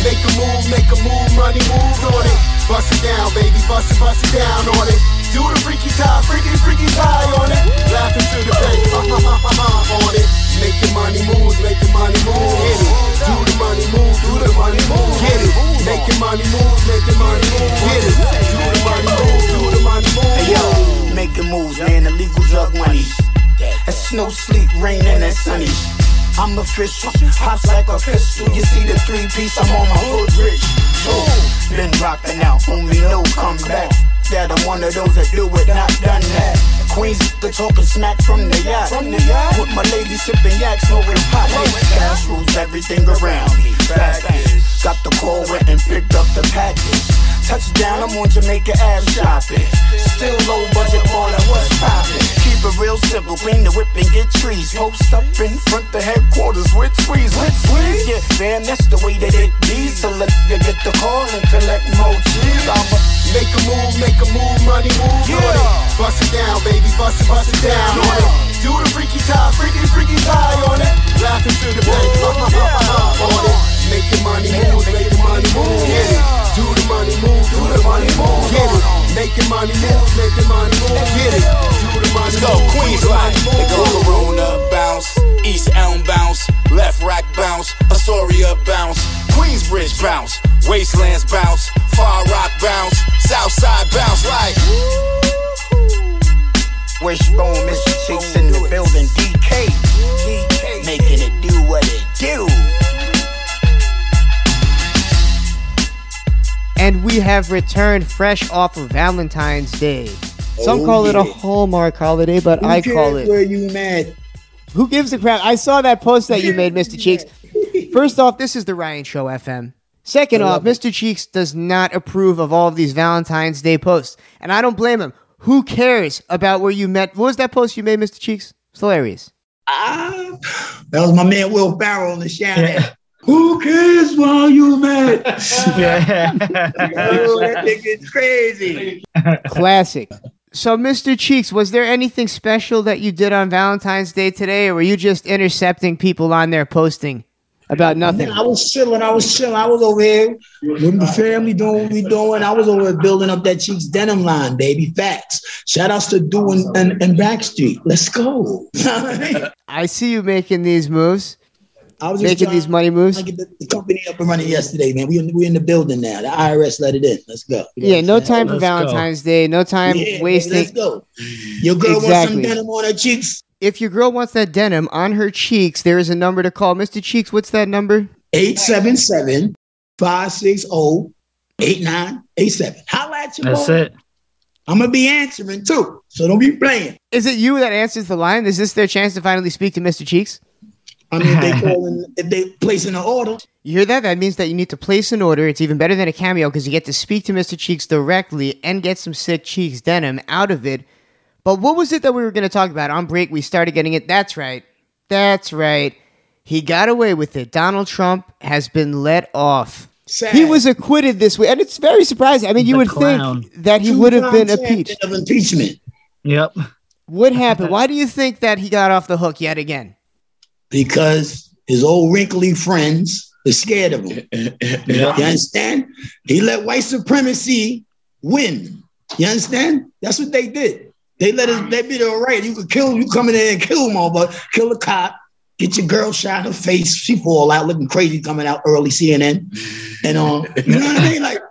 Make a move, make a move, money move on it. Bust it down, baby, bust it, bust it down on it. Do the Freaky Tah, freaky, Freaky Tah on it. Laughing to the bank, ha ha ha ha ha on it. Making money moves, making money moves. Get it. Do the money move, do the money move. Get it. Making money moves, making money moves. Get it. Do the money move, do the money move. Hey yo, making moves, man. Illegal drug money. It's no sleep, rain, and it's sunny. I'm official, hops like a pistol. You see the three piece, I'm on my hood rich. So, been rocking out, homie, no comeback. Yeah, I'm one of those that do it, not done that. Queens, the talking smack from the yacht. From the yacht. With my lady sipping yak, smoking pot. Cash rules everything around me. Back Got the call, went and picked up the package. Touchdown, I'm on Jamaica Ave shopping. Still low budget, all that was poppin'. Keep it real simple, clean the whip and get trees. Post up in front the headquarters with squeeze, with squeeze. Yeah, man, that's the way that it be. So let you get the call and collect more cheese. I'ma Make a move, make a move, money move on it. Bust it down, baby, bust it, bust it down on it. Do the Freaky Tah, freaky, Freaky Tah on it. Laughing to the bank, ha ha ha ha ha on it. Making money move, making money move, it. Do the money move, do the money move, get it. Making money move, making money move, get it. Do the money Let's go, move, do Queens the like money They go move. Corona bounce, East Elm bounce, Lefrak bounce, Astoria bounce, Queensbridge bounce, Wastelands bounce, Far Rock bounce, Southside bounce like. Wishbone, Mr. Cheeks in the building, DK. DK. Making it do what it do. And we have returned fresh off of Valentine's Day. Some Oh, call it a. Hallmark holiday, but Who I call cares it. Where you mad? Who gives a crap? I saw that post that you made, Mr. Cheeks. First off, this is the Ryan Show FM. Second off, it. Mr. Cheeks does not approve of all of these Valentine's Day posts. And I don't blame him. Who cares about where you met? What was that post you made, Mr. Cheeks? It's hilarious. Ah, that was my man Will Ferrell on the shout. Who cares why you mad? Yeah. Yo, that nigga's crazy. Classic. So, Mr. Cheeks, was there anything special that you did on Valentine's Day today, or were you just intercepting people on there posting about nothing? Man, I was chilling. I was chilling. I was over here with my family doing what we doing. I was over here building up that Cheeks denim line, baby. Facts. Shout outs to doing and, and Backstreet. Let's go. I see you making these moves, I was making trying- these money moves. trying get the, the company up and running yesterday, man. We in, we in the building now. The IRS let it in. Let's go. You know Yeah, no time for Let's go. Valentine's Day. No time Yeah, baby, wasting. Let's go. Your girl wants some denim on her cheeks. If your girl wants that denim on her cheeks, there is a number to call. Mr. Cheeks, what's that number? 877 560 8987. Holla at your That's boy. it. I'm going to be answering too. So don't be playing. Is it you that answers the line? Is this their chance to finally speak to Mr. Cheeks? I mean, if they call in, if they place an order, You hear that? That means that you need to place an order. It's even better than a cameo because you get to speak to Mr. Cheeks directly and get some sick Cheeks denim out of it. But what was it that we were going to talk about? On break, we started getting it. That's right. That's right. He got away with it. Donald Trump has been let off. sad. He was acquitted this week, and it's very surprising. I mean, you The would clown. think that he would have been champion impeached. of impeachment Yep. What happened? Why do you think that he got off the hook yet again? Because his old wrinkly friends They're scared of him. You understand? He let white supremacy win. You understand? That's what they did. They let us, they be all right. You could kill, you come in there and kill them all, but kill a cop, get your girl shot in her face, she fall out looking crazy coming out early CNN. And um, you know what I mean? Like,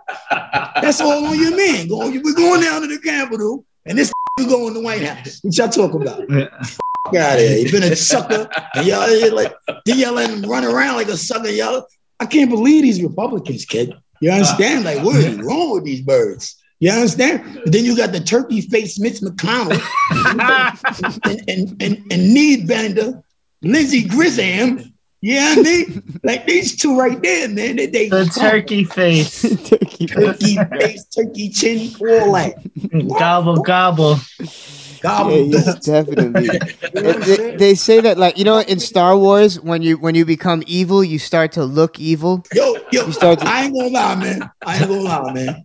that's all on your man. Going, we're going down to the Capitol, and this you going to the White House. What y'all talk about? Get out of here. You've been a sucker. And y'all like then y'all let him run around like a sucker. Y'all, I can't believe these Republicans, kid. You understand? Like, what is wrong with these birds? You understand? But then you got the turkey face Mitch McConnell and, and, and, and knee bender, Lindsey Grisham. Yeah, I mean, like these two right there, man. They, they The turkey face. turkey turkey face, turkey chin, all that. gobble gobble. Gobble. Yeah, he's definitely. they, they- they say that, like you know, in Star Wars, when you when you become evil, you start to look evil. Yo, yo, You start to- I ain't gonna lie, man. I ain't gonna lie, man.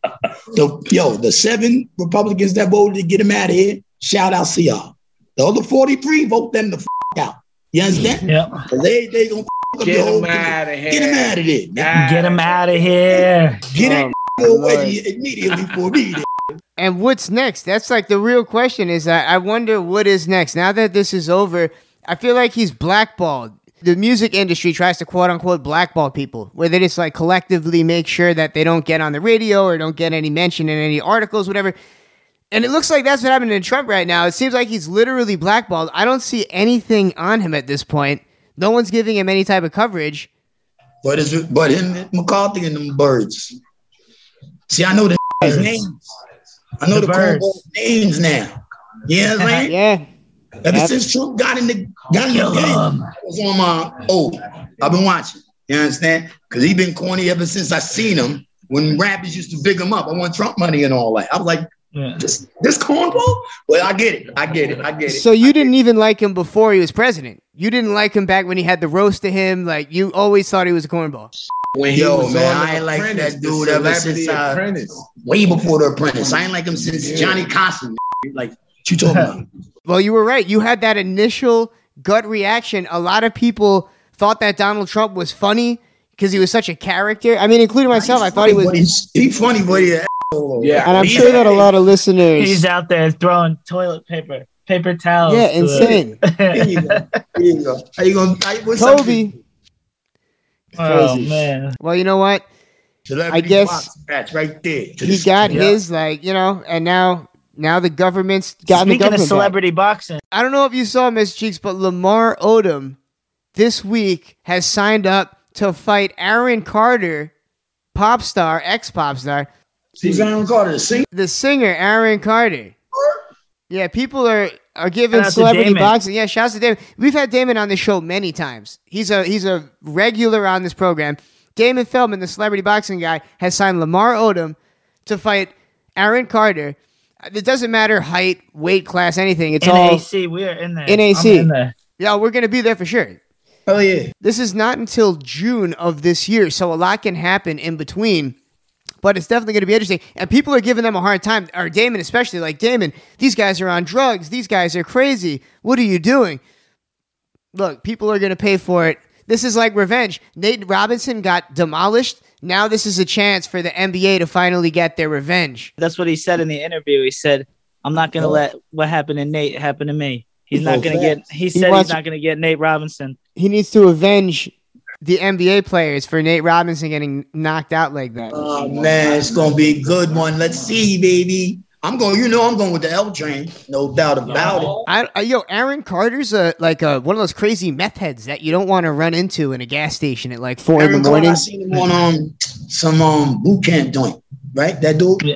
The, yo, the seven Republicans that voted to get him out of here, shout out to y'all. The other 43, vote them the f- out. You understand? Yep. 'Cause They, they gonna f- up Get your whole him thing. out of here. Get him out of there. man. Get him out of here. Get him oh, my away Lord. immediately for me. And what's next? That's like the real question. Is that I wonder what is next now that this is over. I feel like he's blackballed. The music industry tries to quote unquote blackball people, where they just like collectively make sure that they don't get on the radio or don't get any mention in any articles, whatever. And it looks like that's what happened to Trump right now. It seems like he's literally blackballed. I don't see anything on him at this point. No one's giving him any type of coverage. But it's but him McCarthy and them birds. See, I know the Birds. names. I know The the, cornball names now. You know what I'm saying? Yeah. Ever Yep. since Trump got in the got in the Kill game. I was on my oh, I've been watching. You understand? Because he been corny ever since I seen him when rappers used to big him up. I want Trump money and all that. I was like, Yeah. this this cornball? Well, I get it. I get it. I get it. So you didn't even like him before he was president. You didn't like him back when he had the roast to him. Like you always thought he was a cornball. When he Yo, was man, on I ain't like that dude ever since I- Apprentice. Way before the apprentice. I ain't like him since Johnny Carson. Like, what you talking about? Well, you were right. You had that initial gut reaction. A lot of people thought that Donald Trump was funny because he was such a character. I mean, including myself. I thought he was. He's, he funny, but he an. Yeah. And I'm sure that a lot of listeners. He's out there throwing toilet paper, paper towels. Yeah, to insane. Here you go. Here you go. How you gonna? How, what's up, Kobe. Oh man. Well, you know what? I guess box match right there. He got Yeah. his, like, you know, and now now the government's gotten the Speaking government. of back. celebrity boxing, I don't know if you saw Miss Cheeks, but Lamar Odom this week has signed up to fight Aaron Carter, pop star, ex pop star, Who's Aaron Carter? The singer? the singer Aaron Carter. Yeah, people are are giving Shout out to celebrity boxing. Yeah, shouts to Damon. We've had Damon on the show many times. He's a he's a regular on this program. Damon Feldman, the celebrity boxing guy, has signed Lamar Odom to fight Aaron Carter. It doesn't matter height, weight class, anything. It's all NAC, we are in there. NAC. I'm in there. yeah. We're gonna be there for sure. Oh yeah. This is not until June of this year, so a lot can happen in between. But it's definitely going to be interesting. And people are giving them a hard time, or Damon especially. Like, Damon, these guys are on drugs. These guys are crazy. What are you doing? Look, people are going to pay for it. This is like revenge. Nate Robinson got demolished. Now this is a chance for the NBA to finally get their revenge. That's what he said in the interview. He said, "I'm not going to oh. let what happened to Nate happen to me." He's oh, not Oh, going to get. He said wants- he's not going to get Nate Robinson. He needs to avenge the NBA players for Nate Robinson getting knocked out like that. Oh man, it's gonna be a good one. Let's see, baby. I'm going. You know, I'm going with the L train. No doubt about it. I, I yo, Aaron Carter's a like a one of those crazy meth heads that you don't want to run into in a gas station at like four Aaron in the Carter, morning. I seen him on um some um boot camp joint. Right, that dude. Yeah.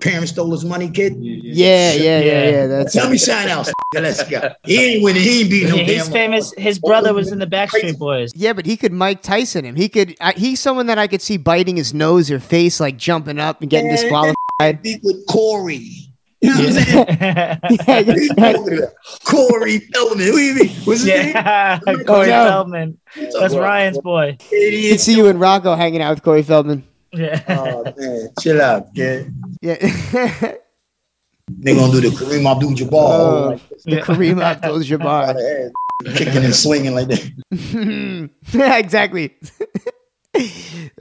Parents stole his money, kid. Yeah, yeah, yeah, Yeah. yeah. That's Tell me sign out. Let's go. He ain't winning. He ain't beating no He's damn. famous. His brother was in the Backstreet Boys. yeah, but he could Mike Tyson him. He could. I, he's someone that I could see biting his nose or face, like jumping up and getting Yeah. disqualified. Beat with Corey. You know what I'm saying? yeah. Corey Feldman. Who you mean? What's his name? yeah, Oh, Corey. Feldman. That's Ryan's boy. I could see you and Rocco hanging out with Corey Feldman. Yeah. Oh man, chill out, kid. Yeah, They gonna do the Kareem Abdul-Jabbar, Oh, oh the Yeah. Kareem Abdul-Jabbar. kicking and swinging like that. yeah, exactly.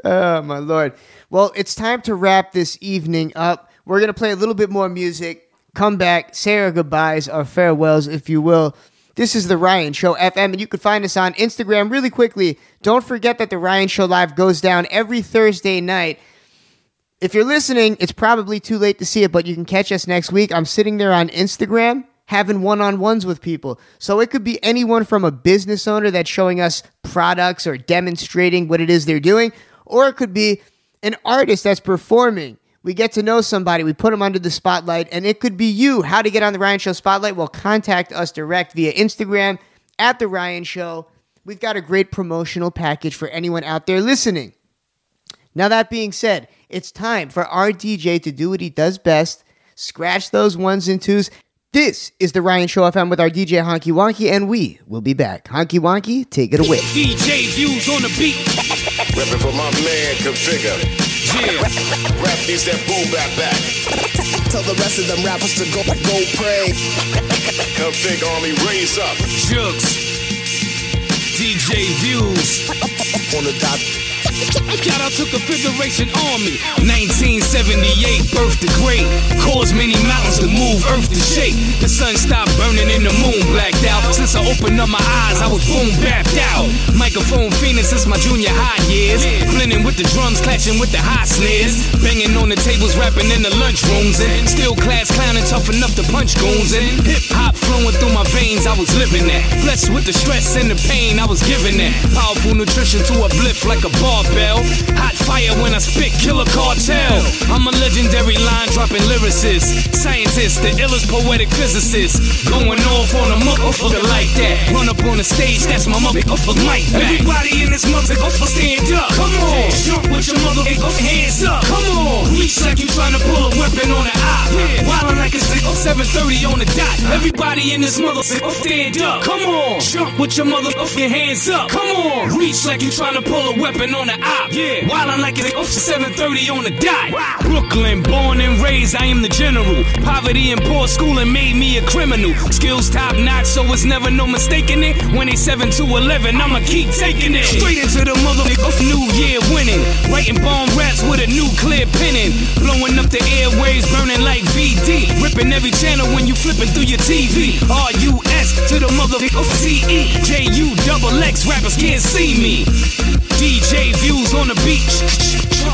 oh my lord. Well, it's time to wrap this evening up. We're gonna play a little bit more music, come back, say our goodbyes, our farewells, if you will. This is the Ryan Show FM, and you can find us on Instagram really quickly. Don't forget that the Ryan Show Live goes down every Thursday night. If you're listening, it's probably too late to see it, but you can catch us next week. I'm sitting there on Instagram having one on ones with people. So it could be anyone from a business owner that's showing us products or demonstrating what it is they're doing, or it could be an artist that's performing. We get to know somebody, we put them under the spotlight, and it could be you. How to get on the Ryan Show spotlight? Well, contact us direct via Instagram at the Ryan Show. We've got a great promotional package for anyone out there listening. Now, that being said, it's time for our DJ to do what he does best scratch those ones and twos. This is the Ryan Show FM with our DJ Honky Wonky, and we will be back. Honky Wonky, take it away. DJ views on the beat. Reppin' for my man, Configure. Yeah. Rap needs that boom back back. Tell the rest of them rappers to go go pray. big Army, raise up. Jugs. DJ views. On the dot. Shout out to Configuration Army. 1978, birth to great. Caused many mountains to move, earth to shake. The sun stopped burning and the moon blacked out. Since I opened up my eyes, I was boom bapped out. Microphone fiending since my junior high years. Blending with the drums, clashing with the high snares. Banging on the tables, rapping in the lunchrooms. And still class clowning, tough enough to punch goons. And hip hop flowing through my veins, I was living that. Blessed with the stress and the pain, I was giving that. Powerful nutrition to uplift like a barbell. Hot fire when I spit, killer cartel. I'm a legendary line dropping lyricist. Scientist, the illest poetic physicist. Going off on a motherfucker like that. Run up on the stage, that's my motherfucker mic back. Everybody in this motherfucker stand up. Come on. Jump with your motherfucker hands up. Come on. Reach like you trying to pull a weapon on an eye. Yeah. Wildin' like it's 730 on the dot. Everybody in this motherfucker stand up. Come on. Jump with your motherfucking hands up. Come on. Reach like you trying to pull a weapon on an eye. Yeah. Wildin' like it's 730 on the dot. Brooklyn, born and raised, I am the general. Poverty and poor schooling made me a criminal. Skills top notch, so it's never no mistaking it. When they 7 to 11, I'ma keep taking it. Straight into the motherfucker new year winning. Writing bomb raps with a nuclear pinning. Blowing up the airwaves, burning like VD. Ripping every channel when you flipping through your TV. R-U-S to the motherfucker C-E. J-U double X, rappers can't see me. DJ views on the beach.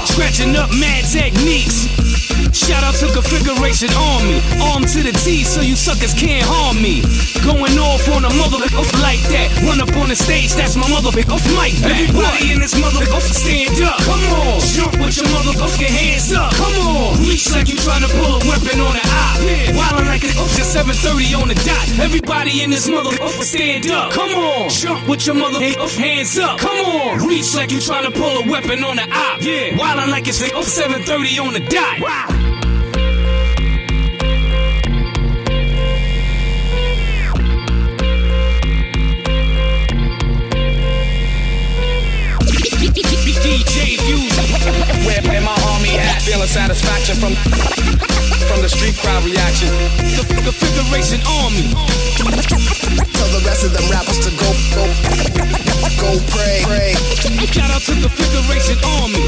Scratching up mad techniques. Shout out to Configuration Army. Arm to the T so you suckers can't harm me. Going off on a motherfucker like that. Run up on the stage, that's my motherfucker mic back. Everybody in this motherfucker stand up. Come on. Jump with your motherfucking hands up. Come on. Reach like you trying to pull a weapon on an eye. Yeah. Wildin' like it's up, 730 on the dot. Everybody in this motherfucker stand up. Come on. Jump with your motherfucker hands up. Come on. Reach like you trying to pull a weapon on the eye. Yeah. Wildin' like it's up 730 on the dot. Wow. Feeling satisfaction from from the street crowd reaction. The Configuration Army. Tell the rest of them rappers to go go go pray. pray. Shout out to the Configuration Army.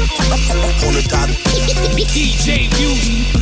On the dot. DJ views.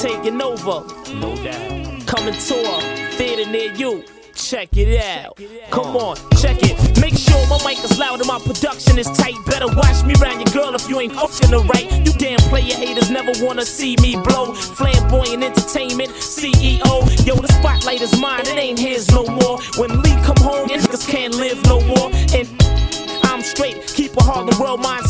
Taking over. No doubt. Coming tour, theater near you. Check it out. Come on, check it. Make sure my mic is loud and my production is tight. Better watch me round your girl if you ain't fucking the right. You damn player haters never wanna see me blow. Flamboyant entertainment, CEO. Yo, the spotlight is mine, it ain't his no more. When Lee come home, niggas can't live no more. And I'm straight, keep a Harlem world mind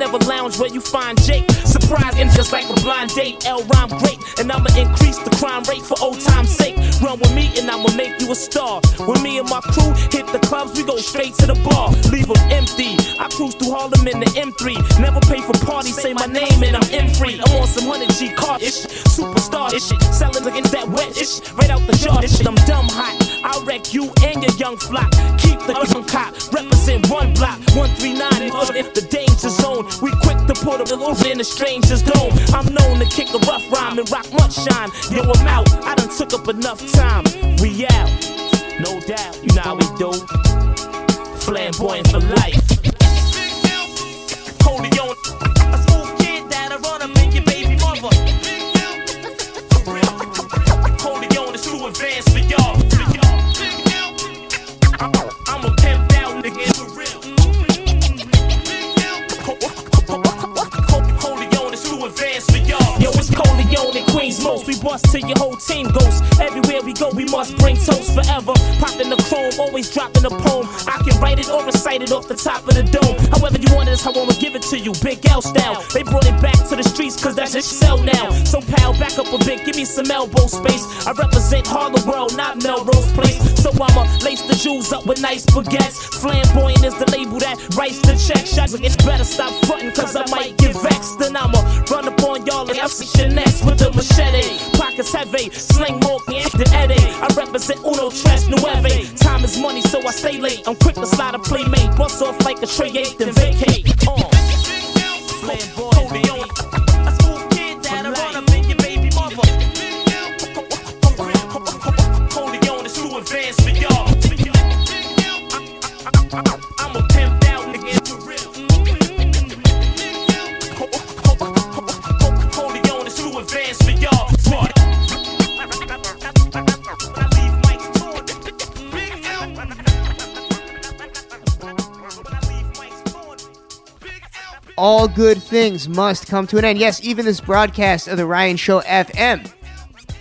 never lounge where you find Jake. Surprise and just like a blind date. L rhyme great, and I'ma increase the crime rate for old time's sake. Run with me and I'ma make you a star. When me and my crew hit the clubs, we go straight to the bar. Leave them empty. I cruise through Harlem in the M3. Never pay for parties, say my name and I'm M free. I'm on some 100 G car ish, superstar ish. Selling against that wet ish, right out the jar ish. I'm dumb hot. I'll wreck you and your young flock. Keep the young cop, represent one block. 139 in the danger zone. We quick to put a little in a stranger's dome. I'm known to kick a rough rhyme and rock much shine. Yo, I'm out. I done took up enough time. We out. No doubt. You know how we do. Flamboyant for life. Holy on. A smooth kid that'll run up in your baby mother. Holy on is too advanced Bust till your whole team goes. Everywhere we go, we must bring toast forever. Popping the chrome, always dropping a poem. I can write it or recite it off the top of the dome. However you want it is how I'ma give it to you. Big L style. They brought it back to the streets cause that's just sell now. So pal, back up a bit, give me some elbow space. I represent Harlem World, not Melrose Place. So I'ma lace the jewels up with nice baguettes. Flamboyant is the label that writes the check. Shots it's better stop fronting cause I might get vexed. Then I'ma run up on y'all and I'll see your next with the machete. Pockets heavy, sling more than Eddie. I represent Uno Tres Nueve. Time is money, so I stay late. I'm quick to slide a playmate. Bust off like a tray eight, then vacate. Uh. Flamboyant. All good things must come to an end. Yes, even this broadcast of the Ryan Show FM.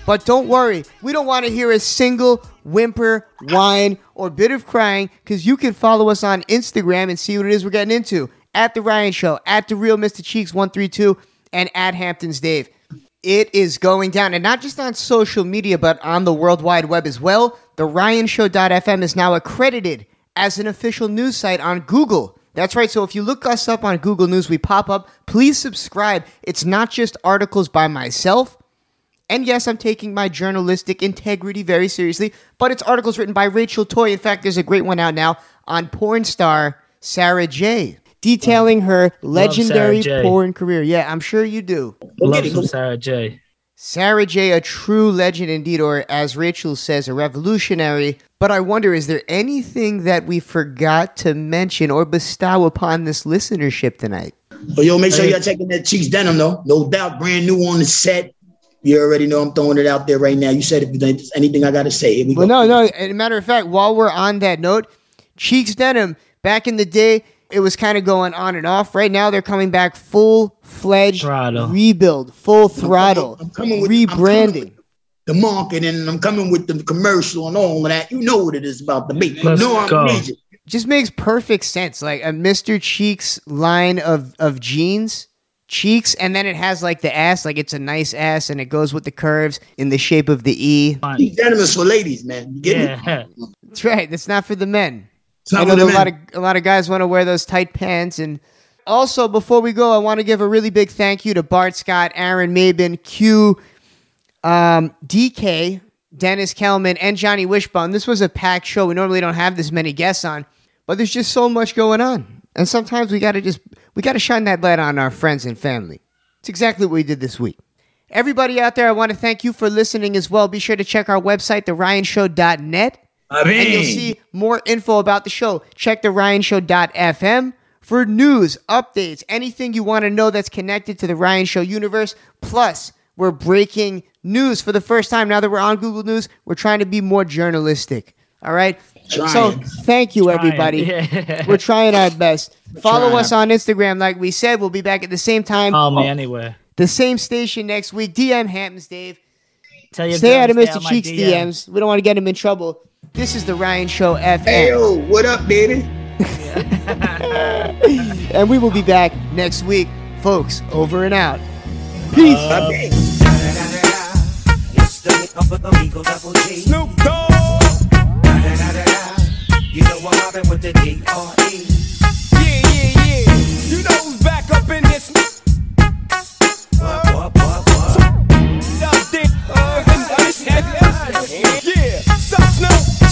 But don't worry, we don't want to hear a single whimper, whine, or bit of crying because you can follow us on Instagram and see what it is we're getting into at The Ryan Show, at The Real Mr. Cheeks 132, and at Hamptons Dave. It is going down, and not just on social media, but on the World Wide Web as well. The RyanShow.fm is now accredited as an official news site on Google. That's right. So if you look us up on Google News, we pop up. Please subscribe. It's not just articles by myself. And yes, I'm taking my journalistic integrity very seriously, but it's articles written by Rachel Toy. In fact, there's a great one out now on porn star Sara Jay. Detailing her legendary porn career. Yeah, I'm sure you do. Love some Sara Jay. Sara Jay, a true legend indeed, or as Rachel says, a revolutionary. But I wonder, is there anything that we forgot to mention or bestow upon this listenership tonight? Oh, yo, make sure you're checking that Cheeks denim though. No doubt, brand new on the set. You already know I'm throwing it out there right now. You said if there's anything I gotta say, here we Well, go. no, no. As a matter of fact, while we're on that note, Cheeks Denim, back in the day, it was kind of going on and off. Right now, they're coming back full fledged rebuild, full throttle, coming I'm coming rebranding. The marketing, and I'm coming with the commercial and all of that. You know what it is about to be. You know I'm major. Just makes perfect sense. Like a Mr. Cheeks line of of jeans, cheeks, and then it has like the ass, like it's a nice ass, and it goes with the curves in the shape of the E. Cheeks denim is for ladies, man. You get Yeah. me? That's right. That's not for the men. I know a lot of a lot of guys want to wear those tight pants. And also, before we go, I want to give a really big thank you to Bart Scott, Aaron Maybin, Q, um, DK, Dennis Kellman, and Johnny Wishbone. This was a packed show. We normally don't have this many guests on, but there's just so much going on, and sometimes we got to just we got to shine that light on our friends and family. It's exactly what we did this week. Everybody out there, I want to thank you for listening as well. Be sure to check our website, theryanshow.net. And you'll see more info about the show. Check the Ryan RyanShow.fm for news, updates, anything you want to know that's connected to the Ryan Show universe. Plus, we're breaking news for the first time. Now that we're on Google News, we're trying to be more journalistic. All right? So, thank you, Trying, everybody. yeah. We're trying our best. Follow trying. us on Instagram, like we said. We'll be back at the same time. Follow me anywhere. The same station next week. DM Hamptons, Dave. Tell your Stay girl out of Mr. Cheeks DMs. DMs. We don't want to get him in trouble. This is the Ryan Show FM. Hey, yo, what up, baby? and we will be back next week, folks. Over and out. Peace. Uh, Snoop Dogg. You know I'm mobbing with the D.R.E. Yeah, yeah, yeah. You know who's back up in this.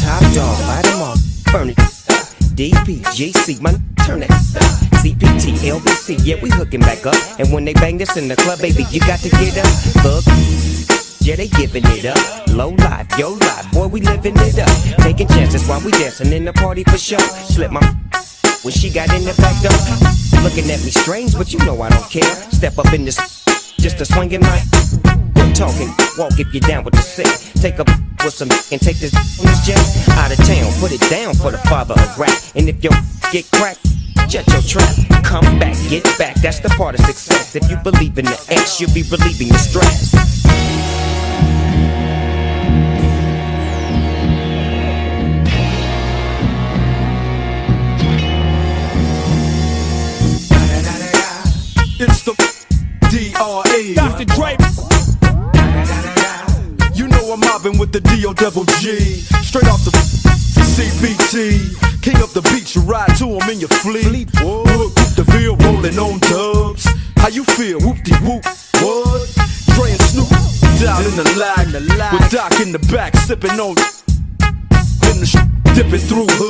Top dog, light 'em up, burn it. Uh, DP, GC, man, turn it. Uh, CPT, LBC, yeah, we hooking back up. And when they bang this in the club, baby, you got to get up. Look, yeah, they giving it up. Low life, yo life, boy, we living it up. Taking chances while we dancing in the party for sure. Slip my when she got in the back door. Looking at me strange, but you know I don't care. Step up in this just a swinging my Quit talking, walk if you're down with the sick. Take a with some and take this on this out of town. Put it down for the father of rap. And if your get cracked, jet your trap. Come back, get back. That's the part of success. If you believe in the X, you'll be relieving the stress. Double G. Straight off the CPT. King up the beach, you ride to him in your fleet. Whoop the bill rolling on dubs. How you feel? Whoop de whoop. What? Dre and Snoop down in the lag. With Doc in the back, sipping on. In the sh- dipping through hood.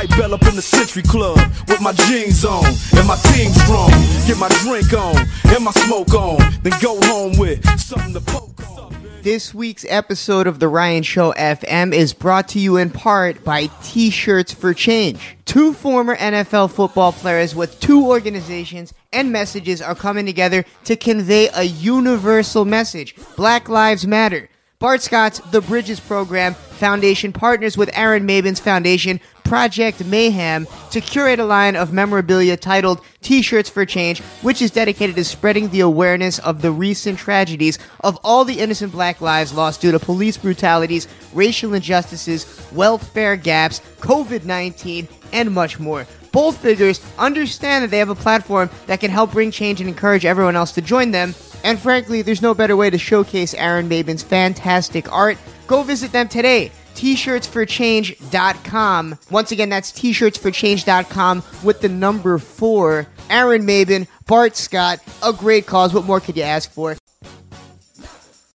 Might bell up in the Century Club with my jeans on and my team strong. Get my drink on and my smoke on, then go home with something to poke on. This week's episode of The Ryan Show FM is brought to you in part by T Shirts for Change. Two former NFL football players with two organizations and messages are coming together to convey a universal message Black Lives Matter. Bart Scott's The Bridges Program Foundation partners with Aaron Maybin's foundation, Project Mayhem, to curate a line of memorabilia titled T shirts for Change, which is dedicated to spreading the awareness of the recent tragedies of all the innocent black lives lost due to police brutalities, racial injustices, welfare gaps, COVID 19, and much more. Both figures understand that they have a platform that can help bring change and encourage everyone else to join them. And frankly, there's no better way to showcase Aaron Maybin's fantastic art. Go visit them today. T-shirtsforchange.com. Once again, that's t-shirtsforchange.com with the number four. Aaron Maybin, Bart Scott, a great cause. What more could you ask for?